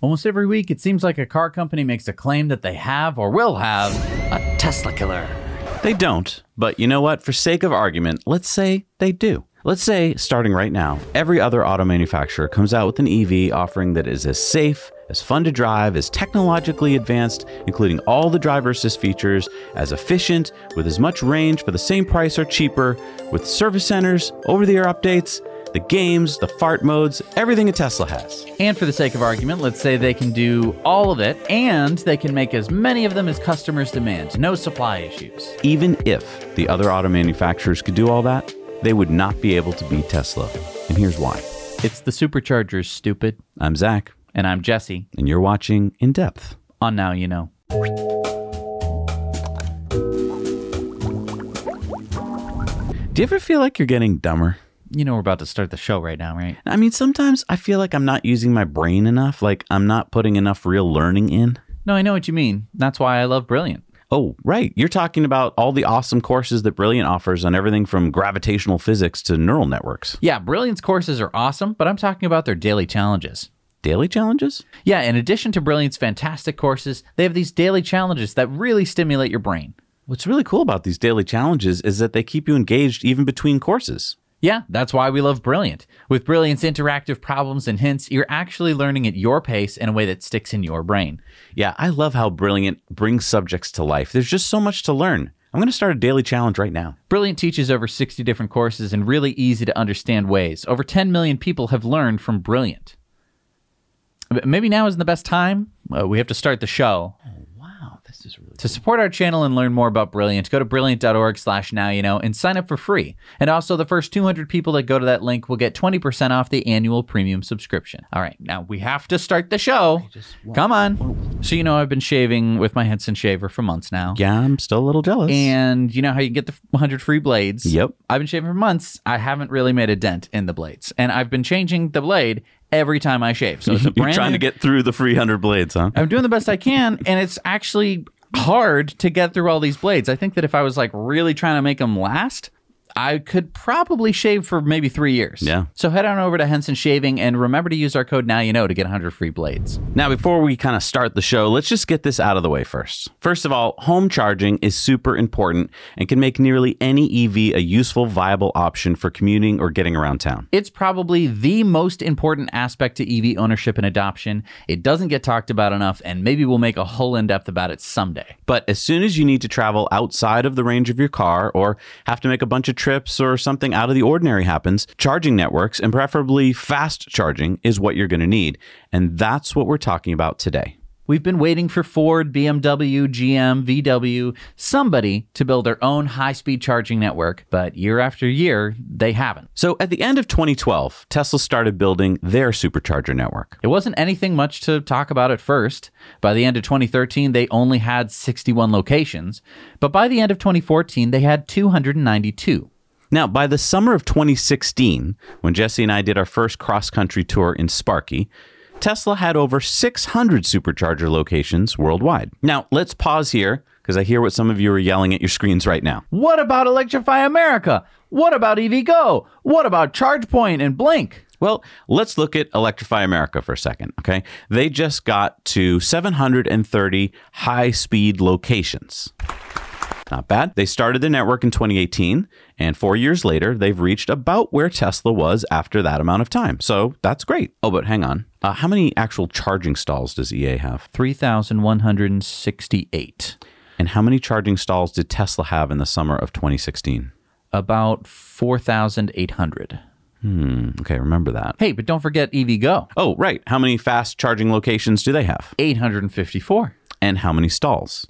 Almost every week, it seems like a car company makes a claim that they have or will have a Tesla killer. They don't, but you know what? For sake of argument, let's say they do. Let's say, starting right now, every other auto manufacturer comes out with an EV offering that is as safe, as fun to drive, as technologically advanced, including all the driver assist features, as efficient, with as much range for the same price or cheaper, with service centers, over the air updates, the games, the fart modes, everything a Tesla has. And for the sake of argument, let's say they can do all of it and they can make as many of them as customers demand. No supply issues. Even if the other auto manufacturers could do all that, they would not be able to beat Tesla. And here's why. It's the superchargers, stupid. I'm Zac, And I'm Jesse and you're watching In Depth. on Now You Know. Do you ever feel like you're getting dumber? You know we're about to start the show right now, right? I mean, sometimes I feel like I'm not using my brain enough, like I'm not putting enough real learning in. No, I know what you mean. That's why I love Brilliant. Oh, right. You're talking about all the awesome courses that Brilliant offers on everything from gravitational physics to neural networks. Yeah, Brilliant's courses are awesome, but I'm talking about their daily challenges. Daily challenges? Yeah, in addition to Brilliant's fantastic courses, they have these daily challenges that really stimulate your brain. What's really cool about these daily challenges is that they keep you engaged even between courses. Yeah, that's why we love Brilliant. With Brilliant's interactive problems and hints, you're actually learning at your pace in a way that sticks in your brain. Yeah, I love how Brilliant brings subjects to life. There's just so much to learn. I'm going to start a daily challenge right now. Brilliant teaches over 60 different courses in really easy to understand ways. Over 10 million people have learned from Brilliant. Maybe now isn't the best time. Uh, we have to start the show. Wow, this is really To support our channel and learn more about Brilliant, go to brilliant.org slash now you know and sign up for free. And also the first 200 people that go to that link will get 20% off the annual premium subscription. All right, now we have to start the show. Come on. So you know I've been shaving with my Henson shaver for months now. Yeah, I'm still a little jealous. And you know how you get the 100 free blades? Yep. I've been shaving for months. I haven't really made a dent in the blades. And I've been changing the blade every time I shave. So it's a You're brand trying new- to get through the free 100 blades, huh? I'm doing the best I can, and it's actually hard to get through all these blades. I think that if I was like really trying to make them last, I could probably shave for maybe three years. Yeah. So head on over to Henson Shaving and remember to use our code Now You Know to get 100 free blades. Now, before we kind of start the show, let's just get this out of the way first. First of all, home charging is super important and can make nearly any EV a useful, viable option for commuting or getting around town. It's probably the most important aspect to EV ownership and adoption. It doesn't get talked about enough, and maybe we'll make a whole in depth about it someday. But as soon as you need to travel outside of the range of your car or have to make a bunch of trips or something out of the ordinary happens, charging networks and preferably fast charging is what you're going to need. And that's what we're talking about today. We've been waiting for Ford, BMW, GM, VW, somebody to build their own high speed charging network, but year after year, they haven't. So at the end of 2012, Tesla started building their supercharger network. It wasn't anything much to talk about at first. By the end of 2013, they only had 61 locations, but by the end of 2014, they had 292. Now, by the summer of 2016, when Jesse and I did our first cross country tour in Sparky, Tesla had over 600 supercharger locations worldwide. Now, let's pause here because I hear what some of you are yelling at your screens right now. What about Electrify America? What about EVgo? What about ChargePoint and Blink? Well, let's look at Electrify America for a second, okay? They just got to 730 high speed locations. Not bad. They started the network in 2018, and four years later, they've reached about where Tesla was after that amount of time. So that's great. Oh, but hang on. Uh, how many actual charging stalls does EA have? 3,168. And how many charging stalls did Tesla have in the summer of 2016? About 4,800. Hmm, okay, remember that. Hey, but don't forget EVgo. Oh, right. How many fast charging locations do they have? 854. And how many stalls?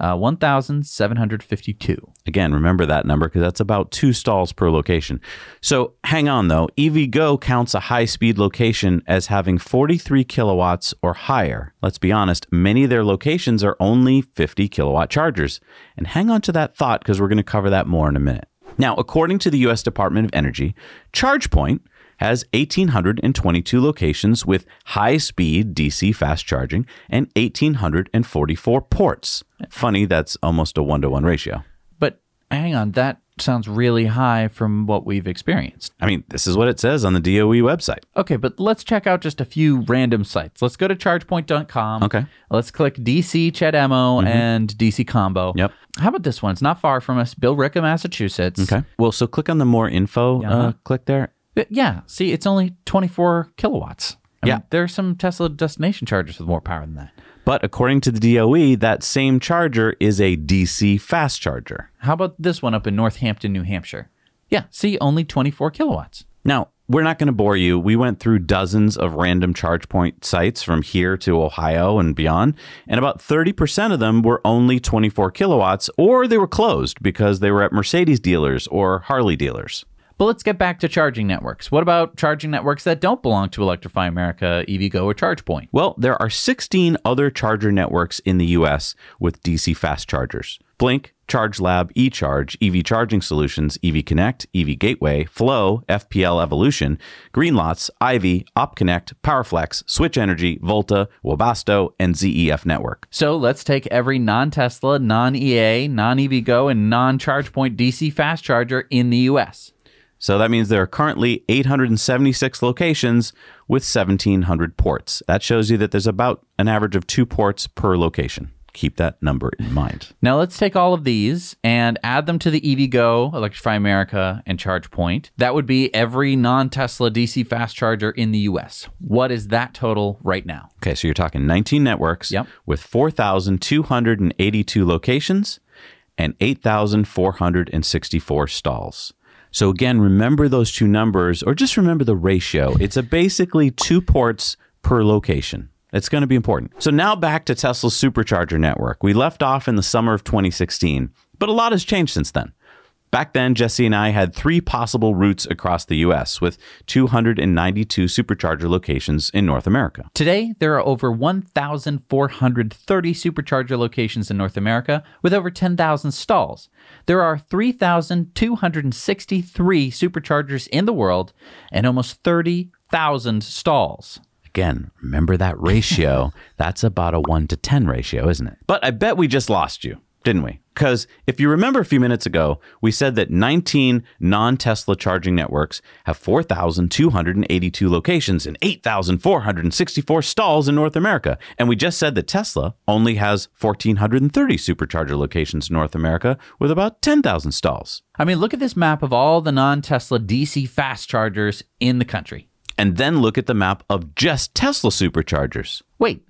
Uh, 1,752. Again, remember that number because that's about two stalls per location. So hang on though. EVgo counts a high speed location as having 43 kilowatts or higher. Let's be honest, many of their locations are only 50 kilowatt chargers. And hang on to that thought because we're going to cover that more in a minute. Now, according to the US Department of Energy, ChargePoint has 1,822 locations with high speed DC fast charging and 1,844 ports. Funny, that's almost a one to one ratio. But hang on, that sounds really high from what we've experienced. I mean, this is what it says on the DOE website. Okay, but let's check out just a few random sites. Let's go to chargepoint.com. Okay. Let's click DC CHAdeMO and DC Combo. Yep. How about this one? It's not far from us. Billerica, Massachusetts. Okay. Well, so click on the more info uh, click there. Uh, Yeah. See, it's only 24 kilowatts. I Yeah. mean, there are some Tesla destination chargers with more power than that. But according to the DOE, that same charger is a DC fast charger. How about this one up in Northampton, New Hampshire? Yeah. See, only 24 kilowatts. Now, we're not going to bore you. We went through dozens of random ChargePoint sites from here to Ohio and beyond, and about 30% of them were only 24 kilowatts or they were closed because they were at Mercedes dealers or Harley dealers. But let's get back to charging networks. What about charging networks that don't belong to Electrify America, EVgo, or ChargePoint? Well, there are 16 other charger networks in the US with DC fast chargers. Blink, ChargeLab, eCharge, EV Charging Solutions, EV Connect, EV Gateway, FLO, FPL Evolution, Greenlots, Ivy, OpConnect, PowerFlex, SWTCH Energy, Volta, Webasto, and ZEF Network. So let's take every non Tesla, non EA, non EVgo, and non ChargePoint DC fast charger in the US. So that means there are currently 876 locations with 1,700 ports. That shows you that there's about an average of two ports per location. Keep that number in mind. Now let's take all of these and add them to the EVgo, Electrify America, and ChargePoint. That would be every non Tesla DC fast charger in the US. What is that total right now? Okay, so you're talking 19 networks Yep. with 4,282 locations and 8,464 stalls. So again, remember those two numbers or just remember the ratio. It's a basically two ports per location. It's going to be important. So now back to Tesla's supercharger network. We left off in the summer of 2016, but a lot has changed since then. Back then, Jesse and I had three possible routes across the US with 292 supercharger locations in North America. Today, there are over 1,430 supercharger locations in North America with over 10,000 stalls. There are 3,263 superchargers in the world and almost 30,000 stalls. Again, remember that ratio. That's about a 1 to 10 ratio, isn't it? But I bet we just lost you, didn't we? Because if you remember a few minutes ago, we said that 19 non Tesla charging networks have 4,282 locations and 8,464 stalls in North America. And we just said that Tesla only has 1,430 supercharger locations in North America with about 10,000 stalls. I mean, look at this map of all the non Tesla DC fast chargers in the country. And then look at the map of just Tesla superchargers. Wait,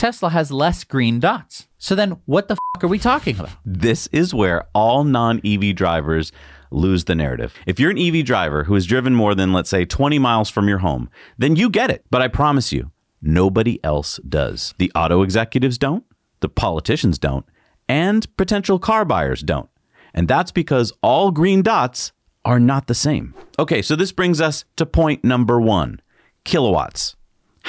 Tesla has less green dots. So then what the fuck are we talking about? This is where all non EV drivers lose the narrative. If you're an EV driver who has driven more than, let's say, 20 miles from your home, then you get it. But I promise you, nobody else does. The auto executives don't, the politicians don't, and potential car buyers don't. And that's because all green dots are not the same. Okay, so this brings us to point number one kilowatts.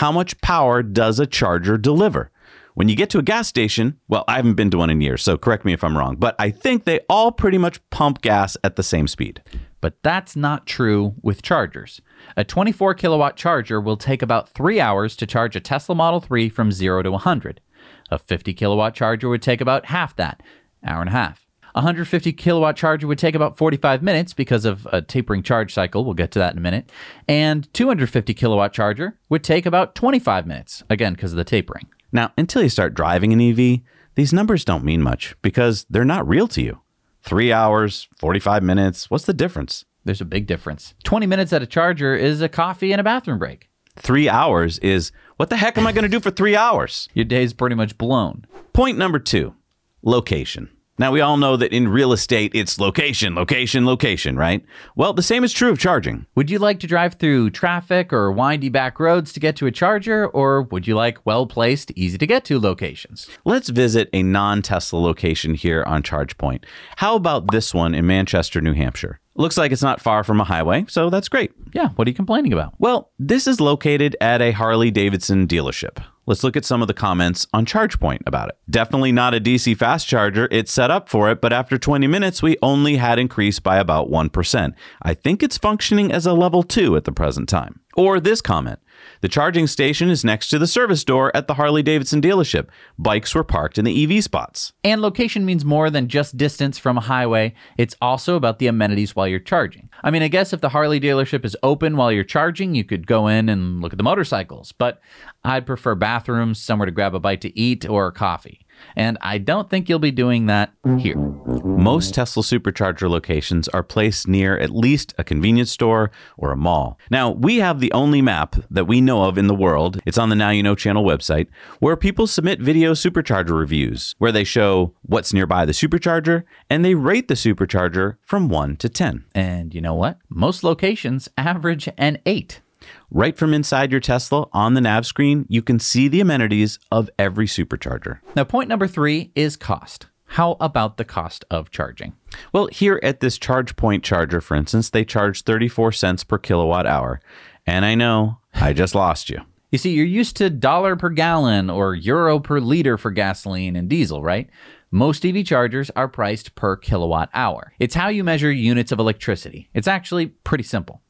How much power does a charger deliver? When you get to a gas station, well, I haven't been to one in years, so correct me if I'm wrong, but I think they all pretty much pump gas at the same speed. But that's not true with chargers. A 24 kilowatt charger will take about three hours to charge a Tesla Model 3 from 0 to 100. A 50 kilowatt charger would take about half that, hour and a half. A 150 kilowatt charger would take about 45 minutes because of a tapering charge cycle. We'll get to that in a minute. And 250 kilowatt charger would take about 25 minutes, again, because of the tapering. Now, until you start driving an EV, these numbers don't mean much because they're not real to you. Three hours, 45 minutes, what's the difference? There's a big difference. 20 minutes at a charger is a coffee and a bathroom break. Three hours is what the heck am I going to do for three hours? Your day's pretty much blown. Point number two location. Now, we all know that in real estate, it's location, location, location, right? Well, the same is true of charging. Would you like to drive through traffic or windy back roads to get to a charger, or would you like well placed, easy to get to locations? Let's visit a non Tesla location here on ChargePoint. How about this one in Manchester, New Hampshire? Looks like it's not far from a highway, so that's great. Yeah, what are you complaining about? Well, this is located at a Harley Davidson dealership. Let's look at some of the comments on ChargePoint about it. Definitely not a DC fast charger. It's set up for it, but after 20 minutes, we only had increased by about 1%. I think it's functioning as a level 2 at the present time. Or this comment The charging station is next to the service door at the Harley Davidson dealership. Bikes were parked in the EV spots. And location means more than just distance from a highway. It's also about the amenities while you're charging. I mean, I guess if the Harley dealership is open while you're charging, you could go in and look at the motorcycles, but I'd prefer bathrooms, somewhere to grab a bite to eat, or coffee. And I don't think you'll be doing that here. Most Tesla supercharger locations are placed near at least a convenience store or a mall. Now, we have the only map that we know of in the world. It's on the Now You Know channel website where people submit video supercharger reviews where they show what's nearby the supercharger and they rate the supercharger from 1 to 10. And you know what? Most locations average an 8. Right from inside your Tesla on the nav screen, you can see the amenities of every supercharger. Now, point number three is cost. How about the cost of charging? Well, here at this ChargePoint charger, for instance, they charge 34 cents per kilowatt hour. And I know I just lost you. You see, you're used to dollar per gallon or euro per liter for gasoline and diesel, right? Most EV chargers are priced per kilowatt hour. It's how you measure units of electricity. It's actually pretty simple.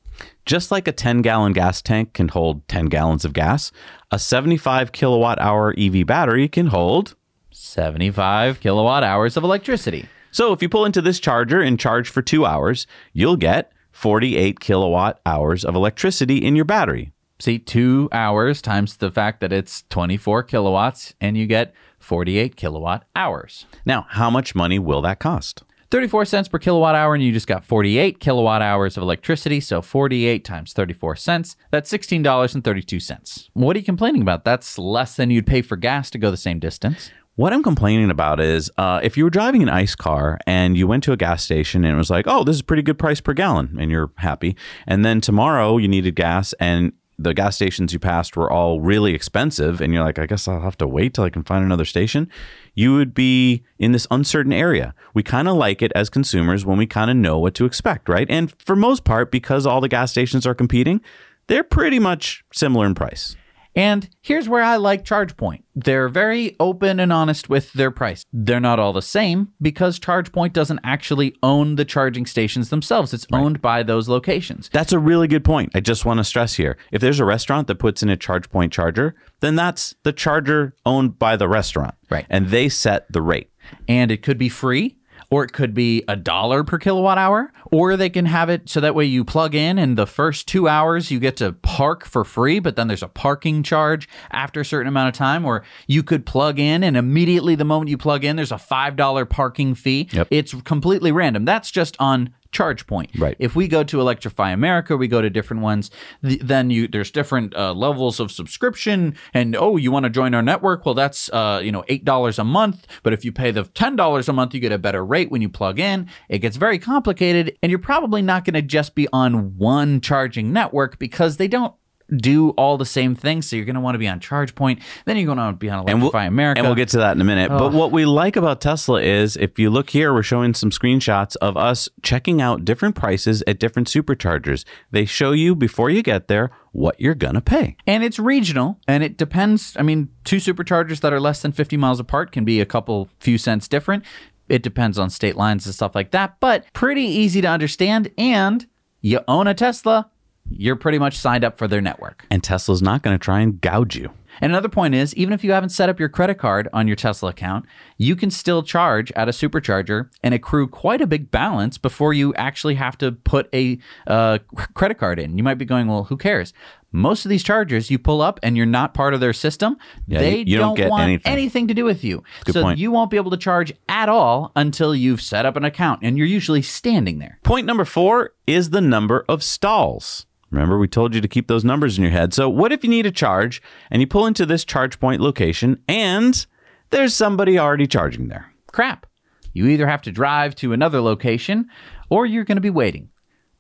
Just like a 10 gallon gas tank can hold 10 gallons of gas, a 75 kilowatt hour EV battery can hold. 75 kilowatt hours of electricity. So if you pull into this charger and charge for two hours, you'll get 48 kilowatt hours of electricity in your battery. See, two hours times the fact that it's 24 kilowatts, and you get 48 kilowatt hours. Now, how much money will that cost? 34 cents per kilowatt hour, and you just got 48 kilowatt hours of electricity. So 48 times 34 cents, that's $16.32. What are you complaining about? That's less than you'd pay for gas to go the same distance. What I'm complaining about is uh, if you were driving an ICE car and you went to a gas station and it was like, oh, this is a pretty good price per gallon, and you're happy. And then tomorrow you needed gas and the gas stations you passed were all really expensive, and you're like, I guess I'll have to wait till I can find another station. You would be in this uncertain area. We kind of like it as consumers when we kind of know what to expect, right? And for most part, because all the gas stations are competing, they're pretty much similar in price. And here's where I like ChargePoint. They're very open and honest with their price. They're not all the same because ChargePoint doesn't actually own the charging stations themselves. It's owned by those locations. That's a really good point. I just want to stress here. If there's a restaurant that puts in a ChargePoint charger, then that's the charger owned by the restaurant. Right. And they set the rate. And it could be free or it could be a dollar per kilowatt hour, or they can have it so that way you plug in and the first two hours you get to park for free, but then there's a parking charge after a certain amount of time, or you could plug in and immediately the moment you plug in, there's a $5 parking fee. Yep. It's completely random. That's just on ChargePoint. Right. If we go to Electrify America, we go to different ones. th- then you there's different uh, levels of subscription, and oh, you want to join our network? Well, that's uh, you know eight dollars a month. But if you pay the ten dollars a month, you get a better rate when you plug in. It gets very complicated, and you're probably not going to just be on one charging network because they don't do all the same things. So you're going to want to be on ChargePoint. Then you're going to be on And we'll, Electrify America. and we'll get to that in a minute. But what we like about Tesla is if you look here, we're showing some screenshots of us checking out different prices at different superchargers. They show you before you get there what you're going to pay. And it's regional and it depends. I mean, two superchargers that are less than 50 miles apart can be a couple few cents different. It depends on state lines and stuff like that, but pretty easy to understand. And you own a Tesla, you're pretty much signed up for their network. And Tesla's not going to try and gouge you. And another point is, even if you haven't set up your credit card on your Tesla account, you can still charge at a supercharger and accrue quite a big balance before you actually have to put a uh, credit card in. You might be going, well, who cares? Most of these chargers you pull up and you're not part of their system, they you- you don't get want anything. to do with you. So point. you won't be able to charge at all until you've set up an account and you're usually standing there. Point number four is the number of stalls. Remember, we told you to keep those numbers in your head. So, what if you need a charge and you pull into this ChargePoint location and there's somebody already charging there? crap. You either have to drive to another location or you're going to be waiting,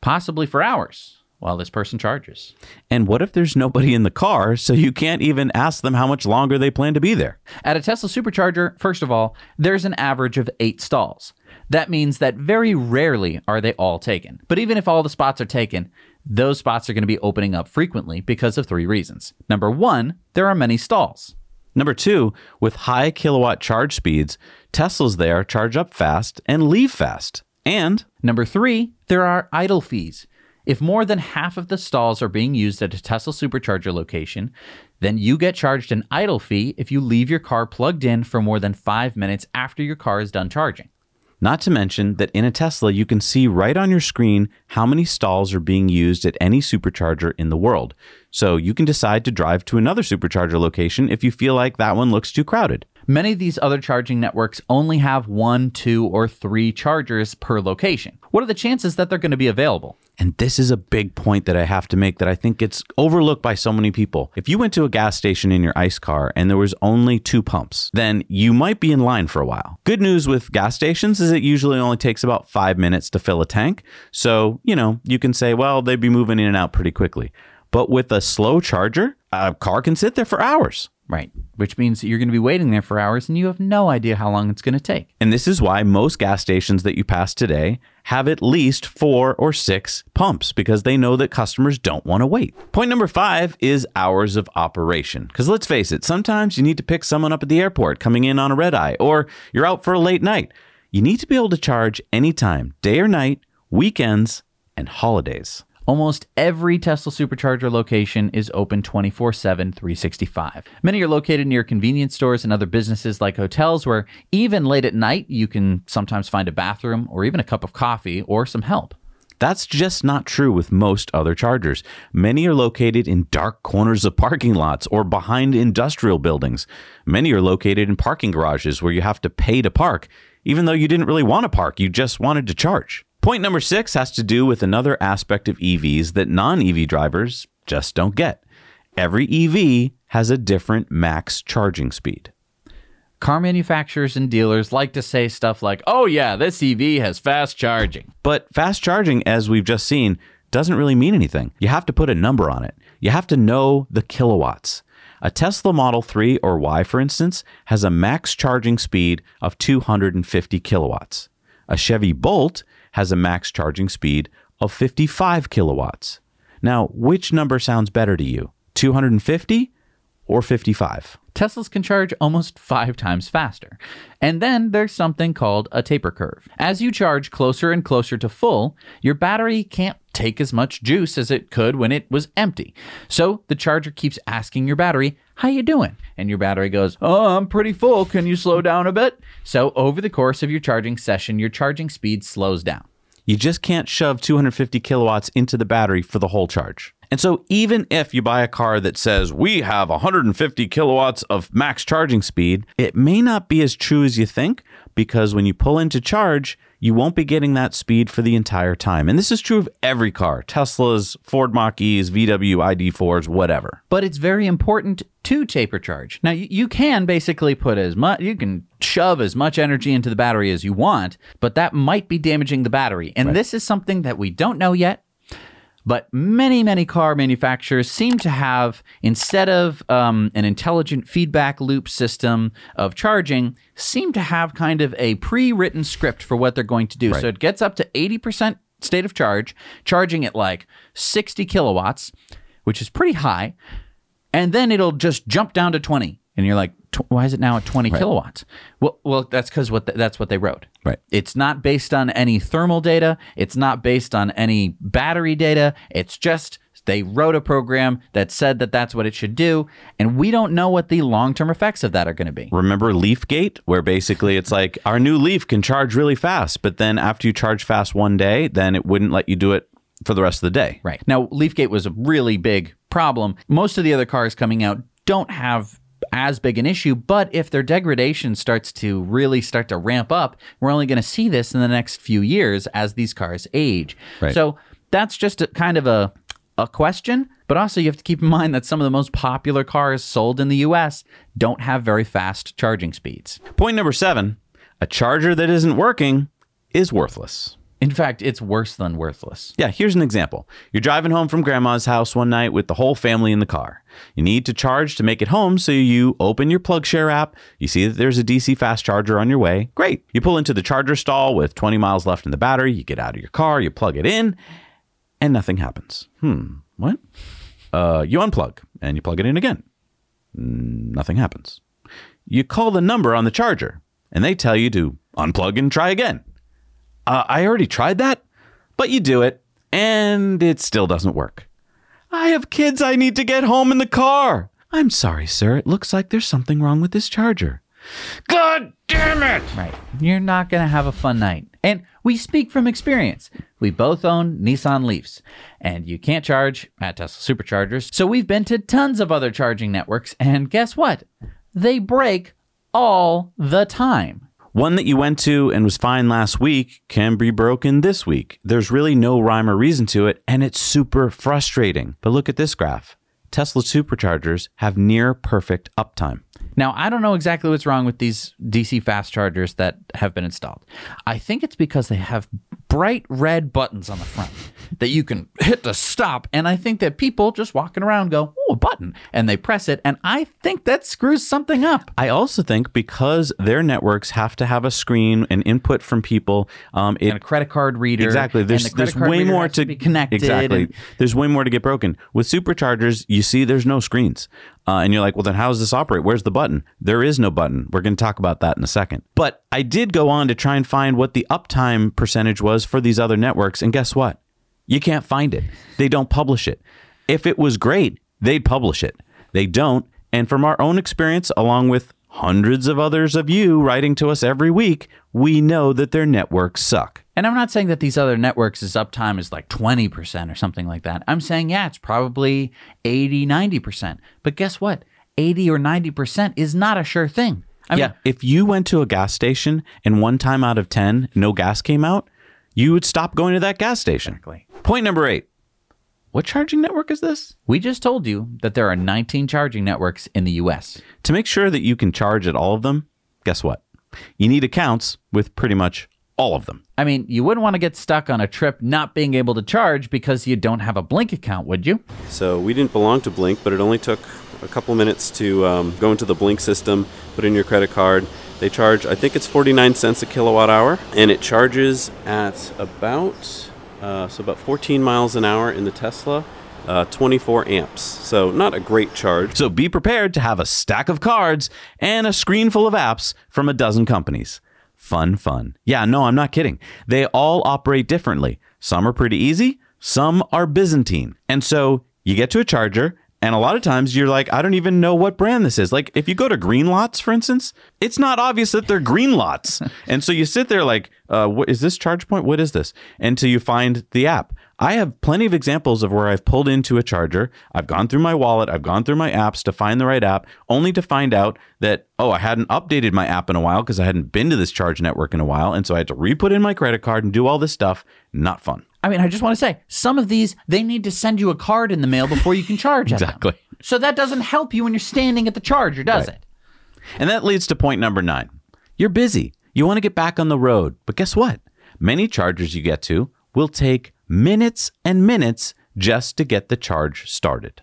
possibly for hours, while this person charges. And what if there's nobody in the car, so you can't even ask them how much longer they plan to be there? At a Tesla supercharger, first of all, there's an average of eight stalls. That means that very rarely are they all taken. But even if all the spots are taken, those spots are going to be opening up frequently because of three reasons. Number one, there are many stalls. Number two, with high kilowatt charge speeds, Teslas there charge up fast and leave fast. And Number three, there are idle fees. If more than half of the stalls are being used at a Tesla supercharger location, then you get charged an idle fee if you leave your car plugged in for more than five minutes after your car is done charging. Not to mention that in a Tesla, you can see right on your screen how many stalls are being used at any supercharger in the world. So you can decide to drive to another supercharger location if you feel like that one looks too crowded. Many of these other charging networks only have one, two, or three chargers per location. What are the chances that they're going to be available? And this is a big point that I have to make that I think gets overlooked by so many people. If you went to a gas station in your ICE car and there was only two pumps, then you might be in line for a while. Good news with gas stations is it usually only takes about five minutes to fill a tank. So, you know, you can say, well, they'd be moving in and out pretty quickly. But with a slow charger, a car can sit there for hours. Right. Which means that you're going to be waiting there for hours and you have no idea how long it's going to take. And this is why most gas stations that you pass today have at least four or six pumps because they know that customers don't want to wait. Point number five is hours of operation. Because let's face it, sometimes you need to pick someone up at the airport coming in on a red eye, or you're out for a late night. You need to be able to charge anytime, day or night, weekends, and holidays. Almost every Tesla supercharger location is open 24 7, 365. Many are located near convenience stores and other businesses like hotels, where even late at night, you can sometimes find a bathroom or even a cup of coffee or some help. That's just not true with most other chargers. Many are located in dark corners of parking lots or behind industrial buildings. Many are located in parking garages where you have to pay to park, even though you didn't really want to park, you just wanted to charge. Point number six has to do with another aspect of EVs that non EV drivers just don't get. Every EV has a different max charging speed. Car manufacturers and dealers like to say stuff like, oh, yeah, this EV has fast charging. But fast charging, as we've just seen, doesn't really mean anything. You have to put a number on it, you have to know the kilowatts. A Tesla Model 3 or Y, for instance, has a max charging speed of 250 kilowatts. A Chevy Bolt has a max charging speed of 55 kilowatts. Now, which number sounds better to you? 250 or 55? Teslas can charge almost five times faster. And then there's something called a taper curve. As you charge closer and closer to full, your battery can't take as much juice as it could when it was empty. So the charger keeps asking your battery, "How you doing?" And your battery goes, "Oh, I'm pretty full. Can you slow down a bit?" So over the course of your charging session, your charging speed slows down. You just can't shove 250 kilowatts into the battery for the whole charge. And so, even if you buy a car that says we have 150 kilowatts of max charging speed, it may not be as true as you think because when you pull into charge, you won't be getting that speed for the entire time. And this is true of every car Teslas, Ford Mach E's, VW ID4s, whatever. But it's very important to taper charge. Now, you, you can basically put as much, you can shove as much energy into the battery as you want, but that might be damaging the battery. And Right. this is something that we don't know yet. But many, many car manufacturers seem to have, instead of um, an intelligent feedback loop system of charging, seem to have kind of a pre written script for what they're going to do. Right. So it gets up to 80% state of charge, charging at like 60 kilowatts, which is pretty high. And then it'll just jump down to 20. And you're like, why is it now at 20 kilowatts? Well, well, that's because what th- that's what they wrote. Right. It's not based on any thermal data. It's not based on any battery data. It's just they wrote a program that said that that's what it should do, and we don't know what the long-term effects of that are going to be. Remember Leafgate, where basically it's like our new Leaf can charge really fast, but then after you charge fast one day, then it wouldn't let you do it for the rest of the day. Right. Now, Leafgate was a really big problem. Most of the other cars coming out don't have as big an issue, but if their degradation starts to really start to ramp up, we're only going to see this in the next few years as these cars age. Right. So that's just a, kind of a a question, but also you have to keep in mind that some of the most popular cars sold in the US don't have very fast charging speeds. Point number seven a charger that isn't working is worthless. In fact, it's worse than worthless. Yeah, here's an example. You're driving home from grandma's house one night with the whole family in the car. You need to charge to make it home, so you open your PlugShare app. You see that there's a DC fast charger on your way. Great. You pull into the charger stall with 20 miles left in the battery. You get out of your car, you plug it in, and nothing happens. Hmm, what? Uh, you unplug and you plug it in again. Mm, Nothing happens. You call the number on the charger, and they tell you to unplug and try again. Uh, I already tried that, but you do it, and it still doesn't work. I have kids I need to get home in the car. I'm sorry, sir. It looks like there's something wrong with this charger. God damn it! Right. You're not going to have a fun night. And we speak from experience. We both own Nissan Leafs, and you can't charge at Tesla superchargers. So we've been to tons of other charging networks, and guess what? They break all the time. One that you went to and was fine last week can be broken this week. There's really no rhyme or reason to it, and it's super frustrating. But look at this graph Tesla superchargers have near perfect uptime. Now, I don't know exactly what's wrong with these DC fast chargers that have been installed. I think it's because they have bright red buttons on the front that you can hit to stop. And I think that people just walking around go, oh, a button, and they press it. And I think that screws something up. I also think because their networks have to have a screen and input from people, um, it And a credit card reader. Exactly. There's, the there's way more has to, be connected. Exactly. and- There's way more to get broken. With superchargers, you see there's no screens. Uh, and you're like, well, then how does this operate? Where's the button? There is no button. We're going to talk about that in a second. But I did go on to try and find what the uptime percentage was for these other networks. And guess what? You can't find it. They don't publish it. If it was great, they'd publish it. They don't. And from our own experience, along with hundreds of others of you writing to us every week, we know that their networks suck. And I'm not saying that these other networks' uptime is like 20% or something like that. I'm saying, yeah, it's probably 80, 90%. But guess what? 80 or 90% is not a sure thing. I yeah, mean, if you went to a gas station and one time out of 10 no gas came out, you would stop going to that gas station. Exactly. Point number 8. What charging network is this? we just told you that there are 19 charging networks in the US. To make sure that you can charge at all of them, guess what? You need accounts with pretty much all of them. I mean, you wouldn't want to get stuck on a trip not being able to charge because you don't have a Blink account, would you? So we didn't belong to Blink, but it only took a couple minutes to um, go into the Blink system, put in your credit card. They charge, I think it's 49 cents a kilowatt hour, and it charges at about uh, so about 14 miles an hour in the Tesla, uh, 24 amps. So not a great charge. So be prepared to have a stack of cards and a screen full of apps from a dozen companies. Fun, fun. Yeah, no, I'm not kidding. They all operate differently. Some are pretty easy, some are Byzantine. And so you get to a charger, and a lot of times you're like, I don't even know what brand this is. Like if you go to Greenlots, for instance, it's not obvious that they're Greenlots. and so you sit there like, uh, what is this ChargePoint? What is this? Until you find the app. I have plenty of examples of where I've pulled into a charger. I've gone through my wallet, I've gone through my apps to find the right app, only to find out that, oh, I hadn't updated my app in a while because I hadn't been to this charge network in a while. And so I had to re put in my credit card and do all this stuff. Not fun. I mean, I just want to say, some of these, they need to send you a card in the mail before you can charge at them. Exactly. So that doesn't help you when you're standing at the charger, does it? And that leads to point number nine. You're busy. You want to get back on the road. But guess what? Many chargers you get to will take minutes and minutes just to get the charge started.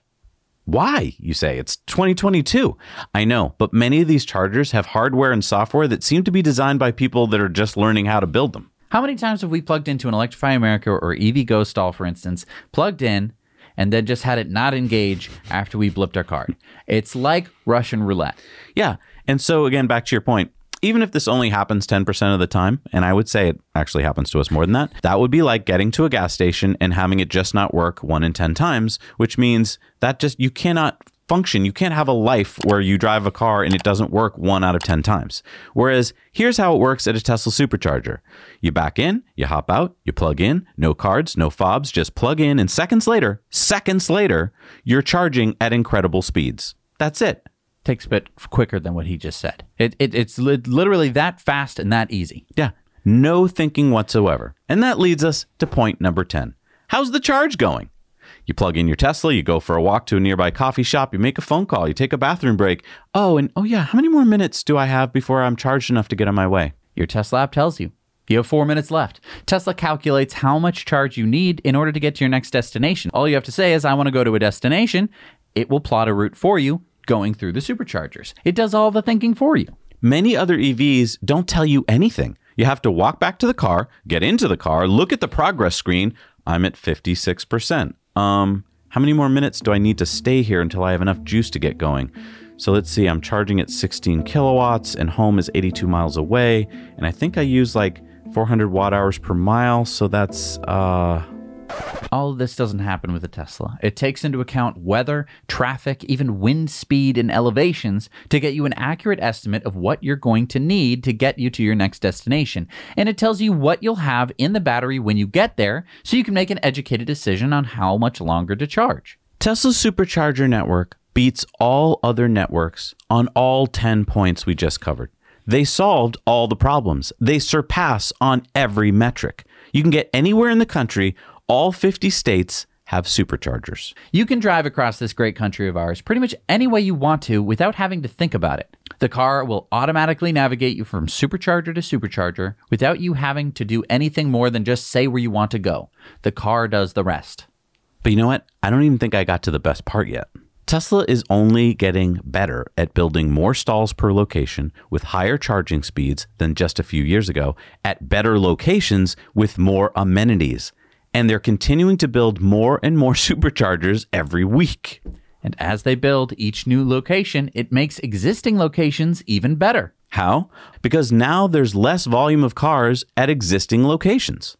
Why, you say? It's 2022. I know, but many of these chargers have hardware and software that seem to be designed by people that are just learning how to build them. How many times have we plugged into an Electrify America or EVgo stall, for instance, plugged in, and then just had it not engage after we blipped our card? It's like Russian roulette. Yeah. And so, again, back to your point, even if this only happens 10% of the time, and I would say it actually happens to us more than that, that would be like getting to a gas station and having it just not work one in 10 times, which means that just you cannot function. You can't have a life where you drive a car and it doesn't work one out of 10 times. Whereas here's how it works at a Tesla supercharger you back in, you hop out, you plug in, no cards, no fobs, just plug in, and seconds later, seconds later, you're charging at incredible speeds. That's it. Takes a bit quicker than what he just said. It, it, it's li- literally that fast and that easy. Yeah, no thinking whatsoever. And that leads us to point number 10. How's the charge going? You plug in your Tesla, you go for a walk to a nearby coffee shop, you make a phone call, you take a bathroom break. Oh, and oh yeah, how many more minutes do I have before I'm charged enough to get on my way? Your Tesla app tells you. You have four minutes left. Tesla calculates how much charge you need in order to get to your next destination. All you have to say is, I want to go to a destination. It will plot a route for you going through the superchargers. It does all the thinking for you. Many other EVs don't tell you anything. You have to walk back to the car, get into the car, look at the progress screen. I'm at 56%. Um, how many more minutes do I need to stay here until I have enough juice to get going? So let's see, I'm charging at 16 kilowatts and home is 82 miles away. And I think I use like 400 watt hours per mile. So that's, uh, All of this doesn't happen with a Tesla. It takes into account weather, traffic, even wind speed and elevations to get you an accurate estimate of what you're going to need to get you to your next destination. And it tells you what you'll have in the battery when you get there so you can make an educated decision on how much longer to charge. Tesla's supercharger network beats all other networks on all 10 points we just covered. They solved all the problems. They surpass on every metric. You can get anywhere in the country all 50 states have superchargers. You can drive across this great country of ours pretty much any way you want to without having to think about it. The car will automatically navigate you from supercharger to supercharger without you having to do anything more than just say where you want to go. The car does the rest. But you know what? I don't even think I got to the best part yet. Tesla is only getting better at building more stalls per location with higher charging speeds than just a few years ago at better locations with more amenities and they're continuing to build more and more superchargers every week. And as they build each new location, it makes existing locations even better. How? Because now there's less volume of cars at existing locations.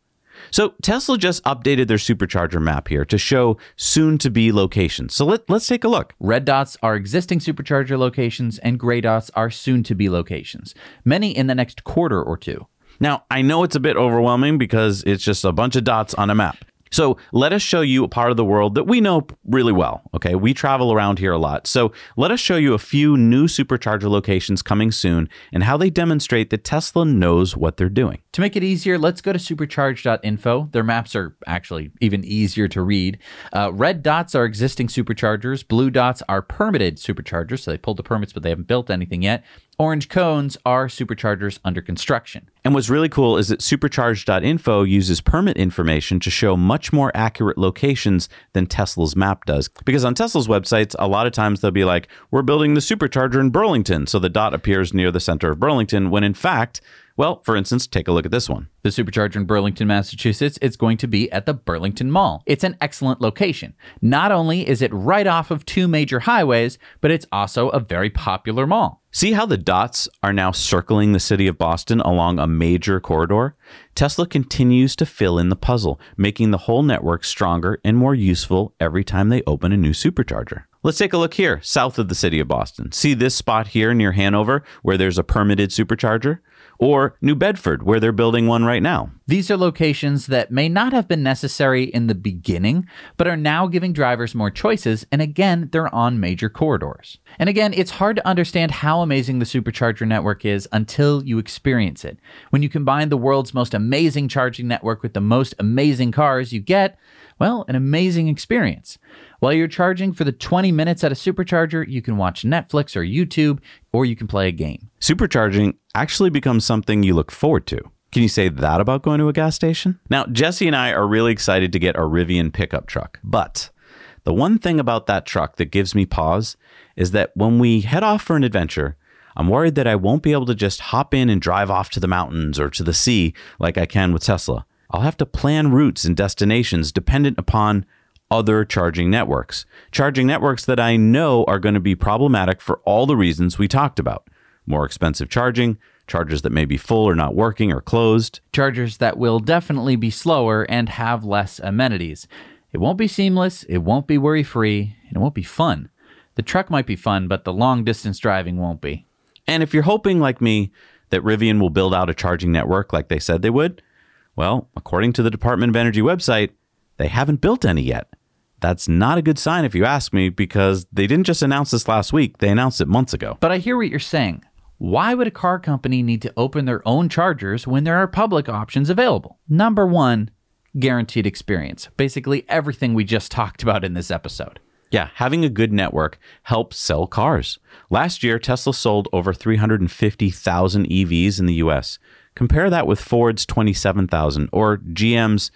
So Tesla just updated their supercharger map here to show soon to be locations. So let, let's take a look. Red dots are existing supercharger locations and gray dots are soon to be locations, many in the next quarter or two. Now, I know it's a bit overwhelming because it's just a bunch of dots on a map. So let us show you a part of the world that we know really well. Okay. We travel around here a lot. So let us show you a few new supercharger locations coming soon and how they demonstrate that Tesla knows what they're doing. To make it easier, let's go to supercharge.info. Their maps are actually even easier to read. Uh, red dots are existing superchargers, blue dots are permitted superchargers. So they pulled the permits, but they haven't built anything yet. Orange cones are superchargers under construction. And what's really cool is that supercharge.info uses permit information to show much more accurate locations than Tesla's map does. Because on Tesla's websites, a lot of times they'll be like, we're building the supercharger in Burlington. So the dot appears near the center of Burlington, when in fact, well, for instance, take a look at this one. The supercharger in Burlington, Massachusetts, it's going to be at the Burlington Mall. It's an excellent location. Not only is it right off of two major highways, but it's also a very popular mall. See how the dots are now circling the city of Boston along a major corridor? Tesla continues to fill in the puzzle, making the whole network stronger and more useful every time they open a new supercharger. Let's take a look here, south of the city of Boston. See this spot here near Hanover, where there's a permitted supercharger? Or New Bedford, where they're building one right now. These are locations that may not have been necessary in the beginning, but are now giving drivers more choices, and again, they're on major corridors. And again, it's hard to understand how amazing the supercharger network is until you experience it. When you combine the world's most amazing charging network with the most amazing cars, you get, well, an amazing experience. While you're charging for the 20 minutes at a supercharger, you can watch Netflix or YouTube, or you can play a game. Supercharging actually becomes something you look forward to. Can you say that about going to a gas station? Now, Jesse and I are really excited to get our Rivian pickup truck, but the one thing about that truck that gives me pause is that when we head off for an adventure, I'm worried that I won't be able to just hop in and drive off to the mountains or to the sea like I can with Tesla. I'll have to plan routes and destinations dependent upon other charging networks. Charging networks that I know are going to be problematic for all the reasons we talked about more expensive charging, chargers that may be full or not working or closed, chargers that will definitely be slower and have less amenities. It won't be seamless, it won't be worry free, and it won't be fun. The truck might be fun, but the long distance driving won't be. And if you're hoping, like me, that Rivian will build out a charging network like they said they would, well, according to the Department of Energy website, they haven't built any yet. That's not a good sign if you ask me, because they didn't just announce this last week, they announced it months ago. But I hear what you're saying. Why would a car company need to open their own chargers when there are public options available? Number one, guaranteed experience. Basically, everything we just talked about in this episode. Yeah, having a good network helps sell cars. Last year, Tesla sold over 350,000 EVs in the US. Compare that with Ford's 27,000 or GM's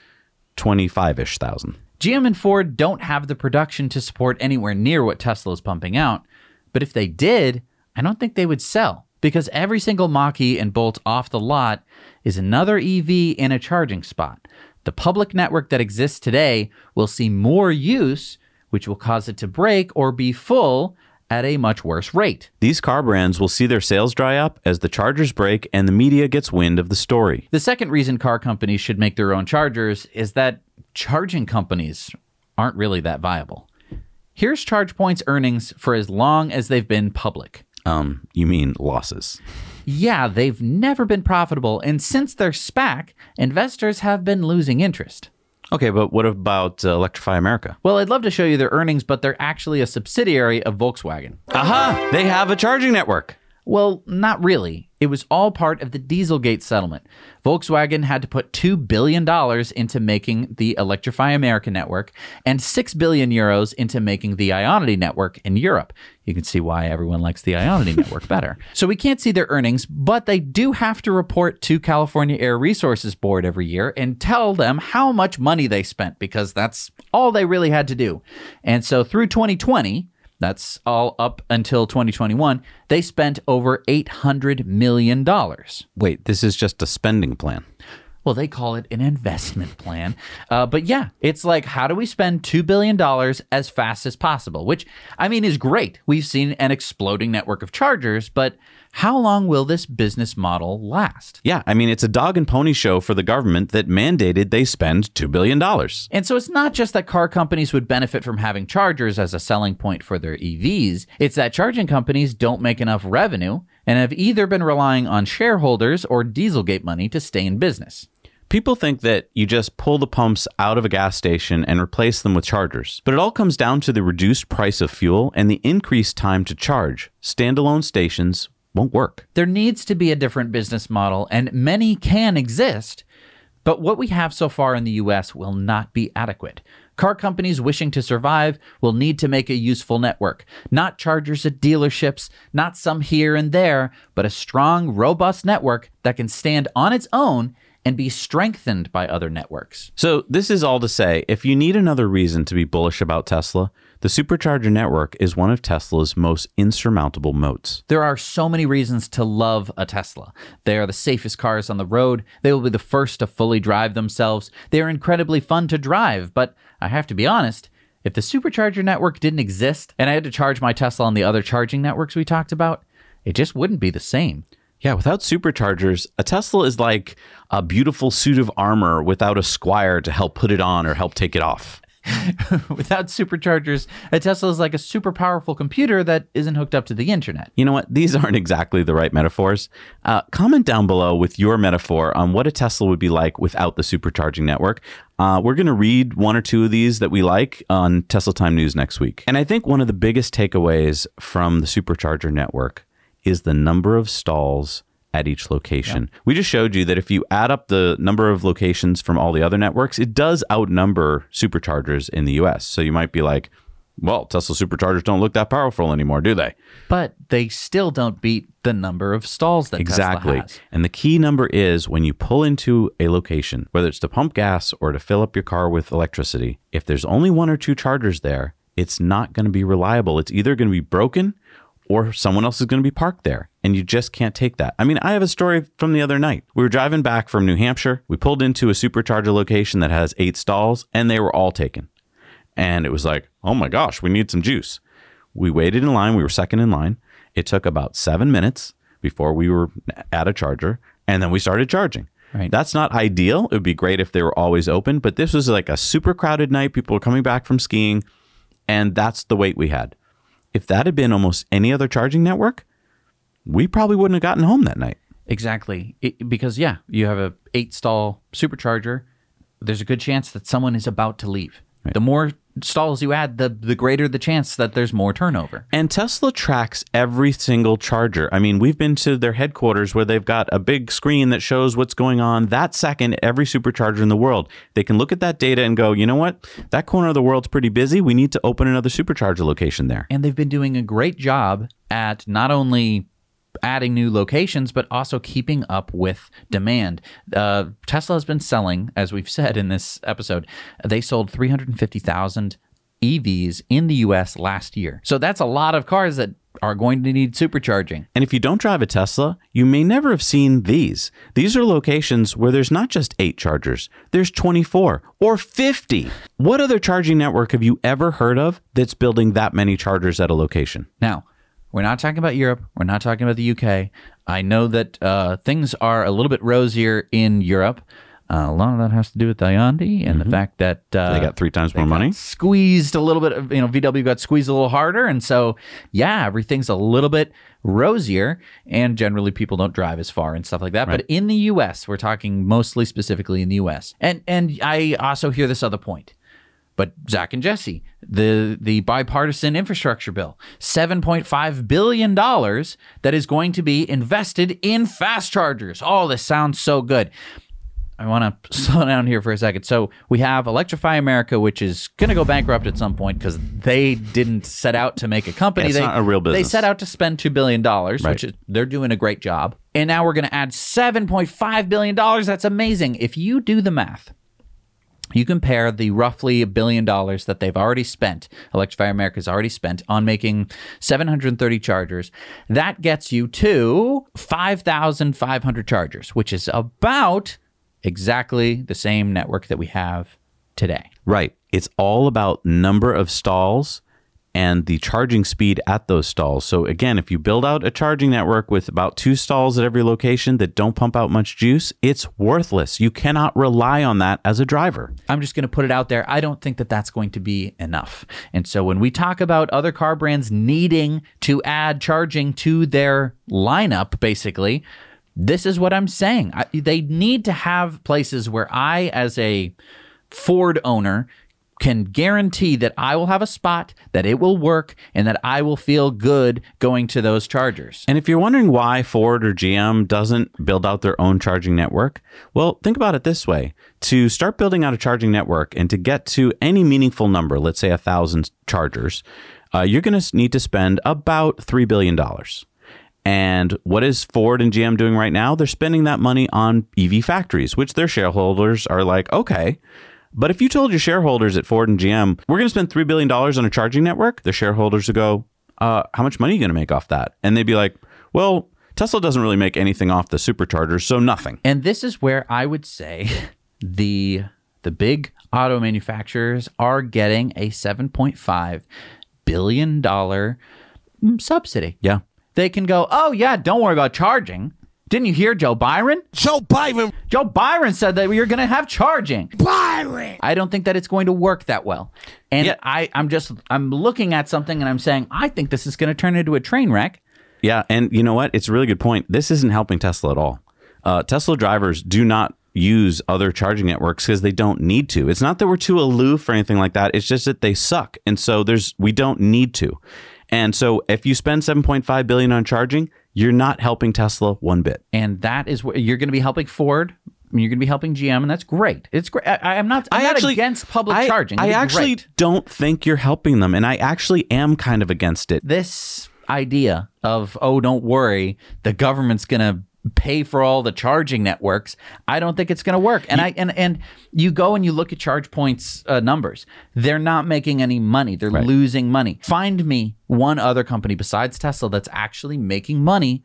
25 ish thousand. GM and Ford don't have the production to support anywhere near what Tesla is pumping out, but if they did, I don't think they would sell because every single Mach-E and Bolt off the lot is another EV in a charging spot. The public network that exists today will see more use, which will cause it to break or be full at a much worse rate. These car brands will see their sales dry up as the chargers break and the media gets wind of the story. The second reason car companies should make their own chargers is that charging companies aren't really that viable. Here's ChargePoint's earnings for as long as they've been public. Um, you mean losses. Yeah, they've never been profitable, and since their SPAC, investors have been losing interest. Okay, but what about uh, Electrify America? Well, I'd love to show you their earnings, but they're actually a subsidiary of Volkswagen. Aha! They have a charging network. Well, not really. It was all part of the Dieselgate settlement. Volkswagen had to put $2 billion into making the Electrify America network and 6 billion euros into making the Ionity network in Europe. You can see why everyone likes the Ionity network better. So we can't see their earnings, but they do have to report to California Air Resources Board every year and tell them how much money they spent because that's all they really had to do. And so through 2020, that's all up until 2021. They spent over $800 million. Wait, this is just a spending plan. Well, they call it an investment plan. Uh, but yeah, it's like, how do we spend $2 billion as fast as possible? Which, I mean, is great. We've seen an exploding network of chargers, but how long will this business model last? Yeah, I mean, it's a dog and pony show for the government that mandated they spend $2 billion. And so it's not just that car companies would benefit from having chargers as a selling point for their EVs, it's that charging companies don't make enough revenue and have either been relying on shareholders or Dieselgate money to stay in business. People think that you just pull the pumps out of a gas station and replace them with chargers. But it all comes down to the reduced price of fuel and the increased time to charge. Standalone stations won't work. There needs to be a different business model, and many can exist, but what we have so far in the US will not be adequate. Car companies wishing to survive will need to make a useful network, not chargers at dealerships, not some here and there, but a strong, robust network that can stand on its own and be strengthened by other networks. So, this is all to say if you need another reason to be bullish about Tesla, the supercharger network is one of Tesla's most insurmountable moats. There are so many reasons to love a Tesla. They are the safest cars on the road. They will be the first to fully drive themselves. They are incredibly fun to drive, but I have to be honest, if the supercharger network didn't exist and I had to charge my Tesla on the other charging networks we talked about, it just wouldn't be the same. Yeah, without superchargers, a Tesla is like a beautiful suit of armor without a squire to help put it on or help take it off. Without superchargers, a Tesla is like a super powerful computer that isn't hooked up to the internet. You know what? These aren't exactly the right metaphors. Uh, comment down below with your metaphor on what a Tesla would be like without the supercharging network. Uh, we're going to read one or two of these that we like on Tesla Time News next week. And I think one of the biggest takeaways from the supercharger network is the number of stalls at each location. Yeah. We just showed you that if you add up the number of locations from all the other networks, it does outnumber superchargers in the US. So you might be like, well, Tesla superchargers don't look that powerful anymore, do they? But they still don't beat the number of stalls that exactly. Tesla has. Exactly. And the key number is when you pull into a location, whether it's to pump gas or to fill up your car with electricity, if there's only one or two chargers there, it's not going to be reliable. It's either going to be broken or someone else is going to be parked there. And you just can't take that. I mean, I have a story from the other night. We were driving back from New Hampshire. We pulled into a supercharger location that has eight stalls, and they were all taken. And it was like, oh my gosh, we need some juice. We waited in line. We were second in line. It took about seven minutes before we were at a charger, and then we started charging. Right. That's not ideal. It would be great if they were always open, but this was like a super crowded night. People were coming back from skiing, and that's the wait we had. If that had been almost any other charging network, we probably wouldn't have gotten home that night. Exactly. It, because yeah, you have a eight stall supercharger. There's a good chance that someone is about to leave. Right. The more stalls you add, the the greater the chance that there's more turnover. And Tesla tracks every single charger. I mean, we've been to their headquarters where they've got a big screen that shows what's going on that second every supercharger in the world. They can look at that data and go, "You know what? That corner of the world's pretty busy. We need to open another supercharger location there." And they've been doing a great job at not only adding new locations, but also keeping up with demand. Uh, Tesla has been selling, as we've said in this episode, they sold 350,000 EVs in the US last year. So that's a lot of cars that are going to need supercharging. And if you don't drive a Tesla, you may never have seen these. These are locations where there's not just eight chargers, there's 24 or 50. What other charging network have you ever heard of that's building that many chargers at a location? Now, we're not talking about Europe. We're not talking about the UK. I know that uh, things are a little bit rosier in Europe. Uh, a lot of that has to do with Hyundai and the fact that uh, Mm-hmm. They got three times more money. squeezed a little bit. of- You know, VW got squeezed a little harder, and so yeah, everything's a little bit rosier. And generally, people don't drive as far and stuff like that. But in the U.S., we're talking mostly specifically in the U.S. And and I also hear this other point. But Zac and Jesse, the the bipartisan infrastructure bill, seven point five billion dollars that is going to be invested in fast chargers. Oh, this sounds so good. I want to slow down here for a second. So we have Electrify America, which is going to go bankrupt at some point because they didn't set out to make a company. It's they, not a real business. They set out to spend two billion dollars, which is, they're doing a great job. And now we're going to add seven point five billion dollars. That's amazing. If you do the math, you compare the roughly a billion dollars that they've already spent, Electrify America has already spent on making 730 chargers. That gets you to 5,500 chargers, which is about exactly the same network that we have today. Right. It's all about number of stalls and the charging speed at those stalls. So again, if you build out a charging network with about two stalls at every location that don't pump out much juice, it's worthless. You cannot rely on that as a driver. I'm just going to put it out there. I don't think that that's going to be enough. And so when we talk about other car brands needing to add charging to their lineup, basically, this is what I'm saying. I, they need to have places where I, as a Ford owner, can guarantee that I will have a spot, that it will work, and that I will feel good going to those chargers. And if you're wondering why Ford or GM doesn't build out their own charging network, well, think about it this way. To start building out a charging network and to get to any meaningful number, let's say a thousand chargers, uh, you're going to need to spend about $3 billion. And what is Ford and GM doing right now? They're spending that money on EV factories, which their shareholders are like, okay. But if you told your shareholders at Ford and GM, we're going to spend $3 billion on a charging network, the shareholders would go, uh, how much money are you going to make off that? And they'd be like, well, Tesla doesn't really make anything off the superchargers, so nothing. And this is where I would say the the big auto manufacturers are getting a 7.5 billion dollar mm, subsidy. Yeah. They can go, "Oh yeah, don't worry about charging." Didn't you hear Joe Byron? Joe Biden. Joe Byron said that you're going to have charging. Byron. I don't think that it's going to work that well. And Yeah. I, I'm just I'm looking at something and I'm saying I think this is going to turn into a train wreck. Yeah, and you know what? It's a really good point. This isn't helping Tesla at all. Uh, Tesla drivers do not use other charging networks because they don't need to. It's not that we're too aloof or anything like that. It's just that they suck, and so there's we don't need to. And so if you spend 7.5 billion on charging, you're not helping Tesla one bit. and that is what you're going to be helping Ford. You're going to be helping GM, and that's great. It's great. I, I'm not. I'm not against public I, charging. I actually great. don't think you're helping them, and I actually am kind of against it. this idea of oh, don't worry, the government's going to pay for all the charging networks. I don't think it's going to work. And I and and you go and you look at ChargePoint's uh, numbers. They're not making any money. They're losing money. Find me one other company besides Tesla that's actually making money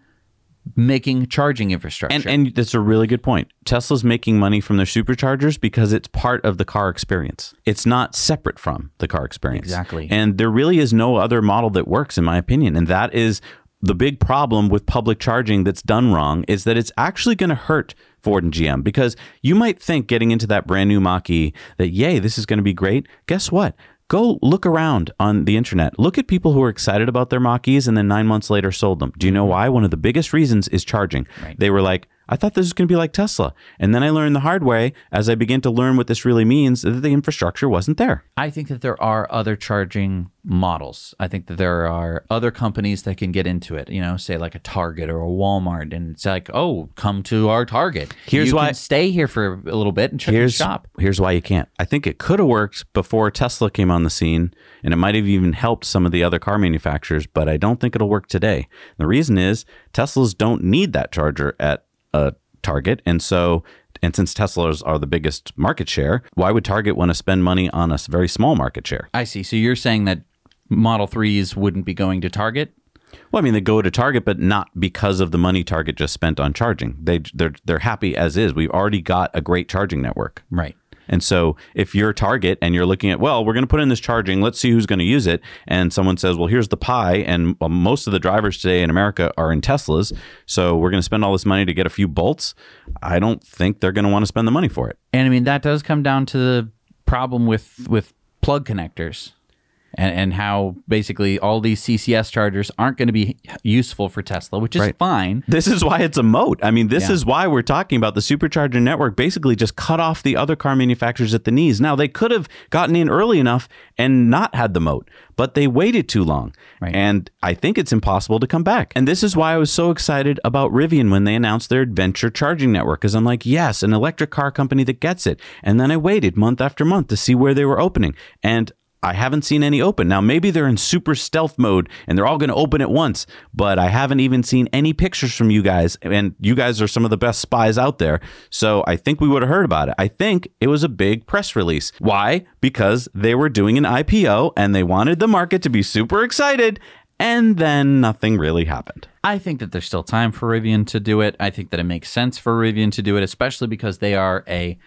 making charging infrastructure. And and that's a really good point. Tesla's making money from their superchargers because it's part of the car experience. It's not separate from the car experience. Exactly. And there really is no other model that works in my opinion. And that is the big problem with public charging that's done wrong is that it's actually going to hurt Ford and GM because you might think getting into that brand new Mach-E that yay, this is going to be great. Guess what? Go look around on the internet. Look at people who are excited about their Mach-E's and then nine months later sold them. Do you know why? One of the biggest reasons is charging. They were like, I thought this was going to be like Tesla. And then I learned the hard way as I began to learn what this really means that the infrastructure wasn't there. I think that there are other charging models. I think that there are other companies that can get into it. You know, say like a Target or a Walmart, and it's like, oh, come to our Target. Here's you why- can stay here for a little bit and check your Here's shop. here's why you can't. I think it could have worked before Tesla came on the scene, and it might have even helped some of the other car manufacturers. But I don't think it'll work today. The reason is Teslas don't need that charger at a Target, and so and since Teslas are the biggest market share, why would Target want to spend money on a very small market share? I see. So you're saying that Model Threes wouldn't be going to Target? Well, I mean, they go to Target, but not because of the money Target just spent on charging. They they're they're happy as is. We've already got a great charging network. Right. And so if you're a Target and you're looking at, well, we're going to put in this charging, let's see who's going to use it. And someone says, well, here's the pie. And well, most of the drivers today in America are in Teslas. So we're going to spend all this money to get a few bolts. I don't think they're going to want to spend the money for it. And I mean that does come down to the problem with with plug connectors. And, and how basically all these CCS chargers aren't going to be useful for Tesla, which is Right. fine. This is why it's a moat. I mean, this Yeah. is why we're talking about the supercharger network basically just cut off the other car manufacturers at the knees. Now, they could have gotten in early enough and not had the moat, but they waited too long. Right. And I think it's impossible to come back. And this is why I was so excited about Rivian when they announced their adventure charging network because I'm like, yes, an electric car company that gets it. And then I waited month after month to see where they were opening. And I haven't seen any open. Now, maybe they're in super stealth mode and they're all going to open at once, but I haven't even seen any pictures from you guys. And you guys are some of the best spies out there. So I think we would have heard about it. I think it was a big press release. Why? Because they were doing an IPO and they wanted the market to be super excited. And then nothing really happened. I think that there's still time for Rivian to do it. I think that it makes sense for Rivian to do it, especially because they are a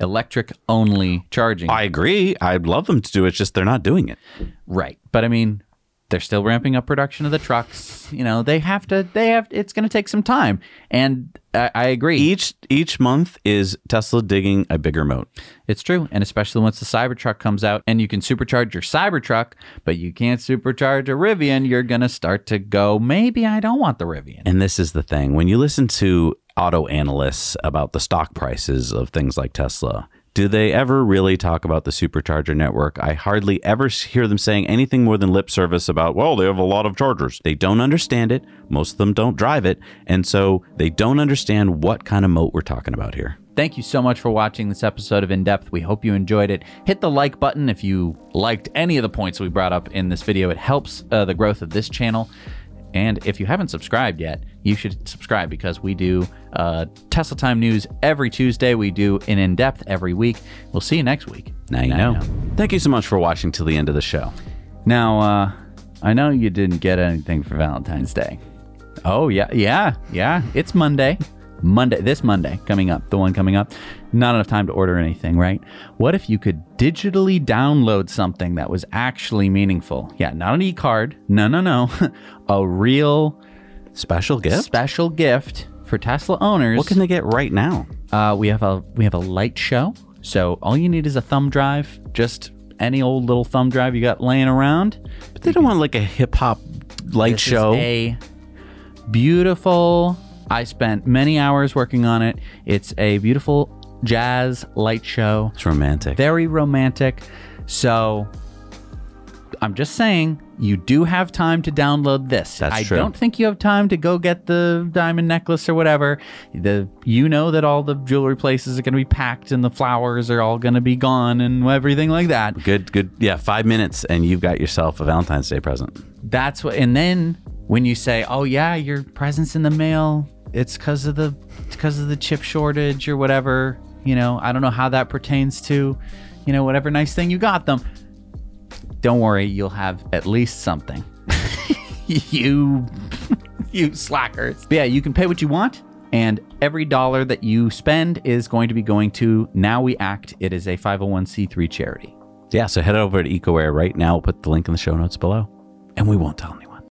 electric only charging. I agree. I'd love them to do it. It's just they're not doing it. right. But I mean, they're still ramping up production of the trucks. You know, they have to. They have. It's going to take some time, and I, I agree. Each each month is Tesla digging a bigger moat. It's true, and especially once the Cybertruck comes out, and you can supercharge your Cybertruck, but you can't supercharge a Rivian. You're going to start to go. Maybe I don't want the Rivian. And this is the thing when you listen to auto analysts about the stock prices of things like Tesla, do they ever really talk about the supercharger network? I hardly ever hear them saying anything more than lip service about, well, they have a lot of chargers. They don't understand it. Most of them don't drive it. And so they don't understand what kind of moat we're talking about here. Thank you so much for watching this episode of In Depth. We hope you enjoyed it. Hit the like button if you liked any of the points we brought up in this video. It helps uh, the growth of this channel. And if you haven't subscribed yet, you should subscribe because we do uh, Tesla Time news every Tuesday. We do an in depth every week. We'll see you next week. Now you know. Thank you so much for watching till the end of the show. Now, uh, I know you didn't get anything for Valentine's Day. Oh, yeah, yeah, yeah. It's Monday. Monday, this Monday coming up, the one coming up. Not enough time to order anything, right? What if you could digitally download something that was actually meaningful? Yeah, not an e card. No, no, no. a real Special gift? special gift for Tesla owners. What can they get right now? Uh, we have a we have a light show. So all you need is a thumb drive, just any old little thumb drive you got laying around. But they don't want like a hip hop light This is show. a beautiful. I spent many hours working on it. It's a beautiful jazz light show, it's romantic. very romantic. So I'm just saying, you do have time to download this. That's I true. don't think you have time to go get the diamond necklace or whatever. The you know that all the jewelry places are going to be packed and the flowers are all going to be gone and everything like that. Good, good. Yeah, five minutes and you've got yourself a Valentine's Day present. That's what. And then when you say, "Oh yeah, your presents in the mail," it's because of the because of the chip shortage or whatever. You know, I don't know how that pertains to, you know, whatever nice thing you got them. Don't worry, you'll have at least something. you, you slackers. But yeah, you can pay what you want. And every dollar that you spend is going to be going to Now We Act. It is a 501c3 charity. Yeah, so head over to Ecowear right now. We'll put the link in the show notes below. And we won't tell anyone.